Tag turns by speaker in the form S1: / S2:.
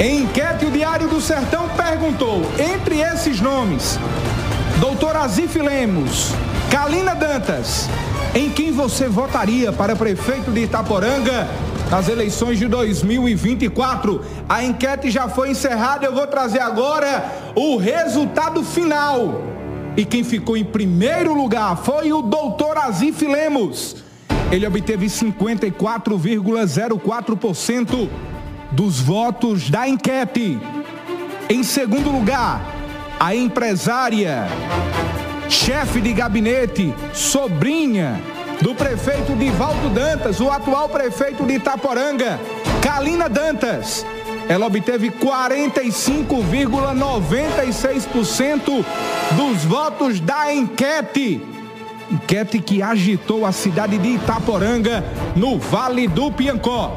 S1: Em enquete, o Diário do Sertão perguntou, entre esses nomes, Doutor Azif Lemos, Kalina Dantas, em quem você votaria para prefeito de Itaporanga nas eleições de 2024? A enquete já foi encerrada, eu vou trazer agora o resultado final. E quem ficou em primeiro lugar foi o doutor Azif Lemos. Ele obteve 54,04% dos votos da enquete. Em segundo lugar, a empresária, chefe de gabinete, sobrinha do prefeito Divaldo Dantas, o atual prefeito de Itaporanga, Kalina Dantas. Ela obteve 45,96% dos votos da enquete. Enquete que agitou a cidade de Itaporanga, no Vale do Piancó.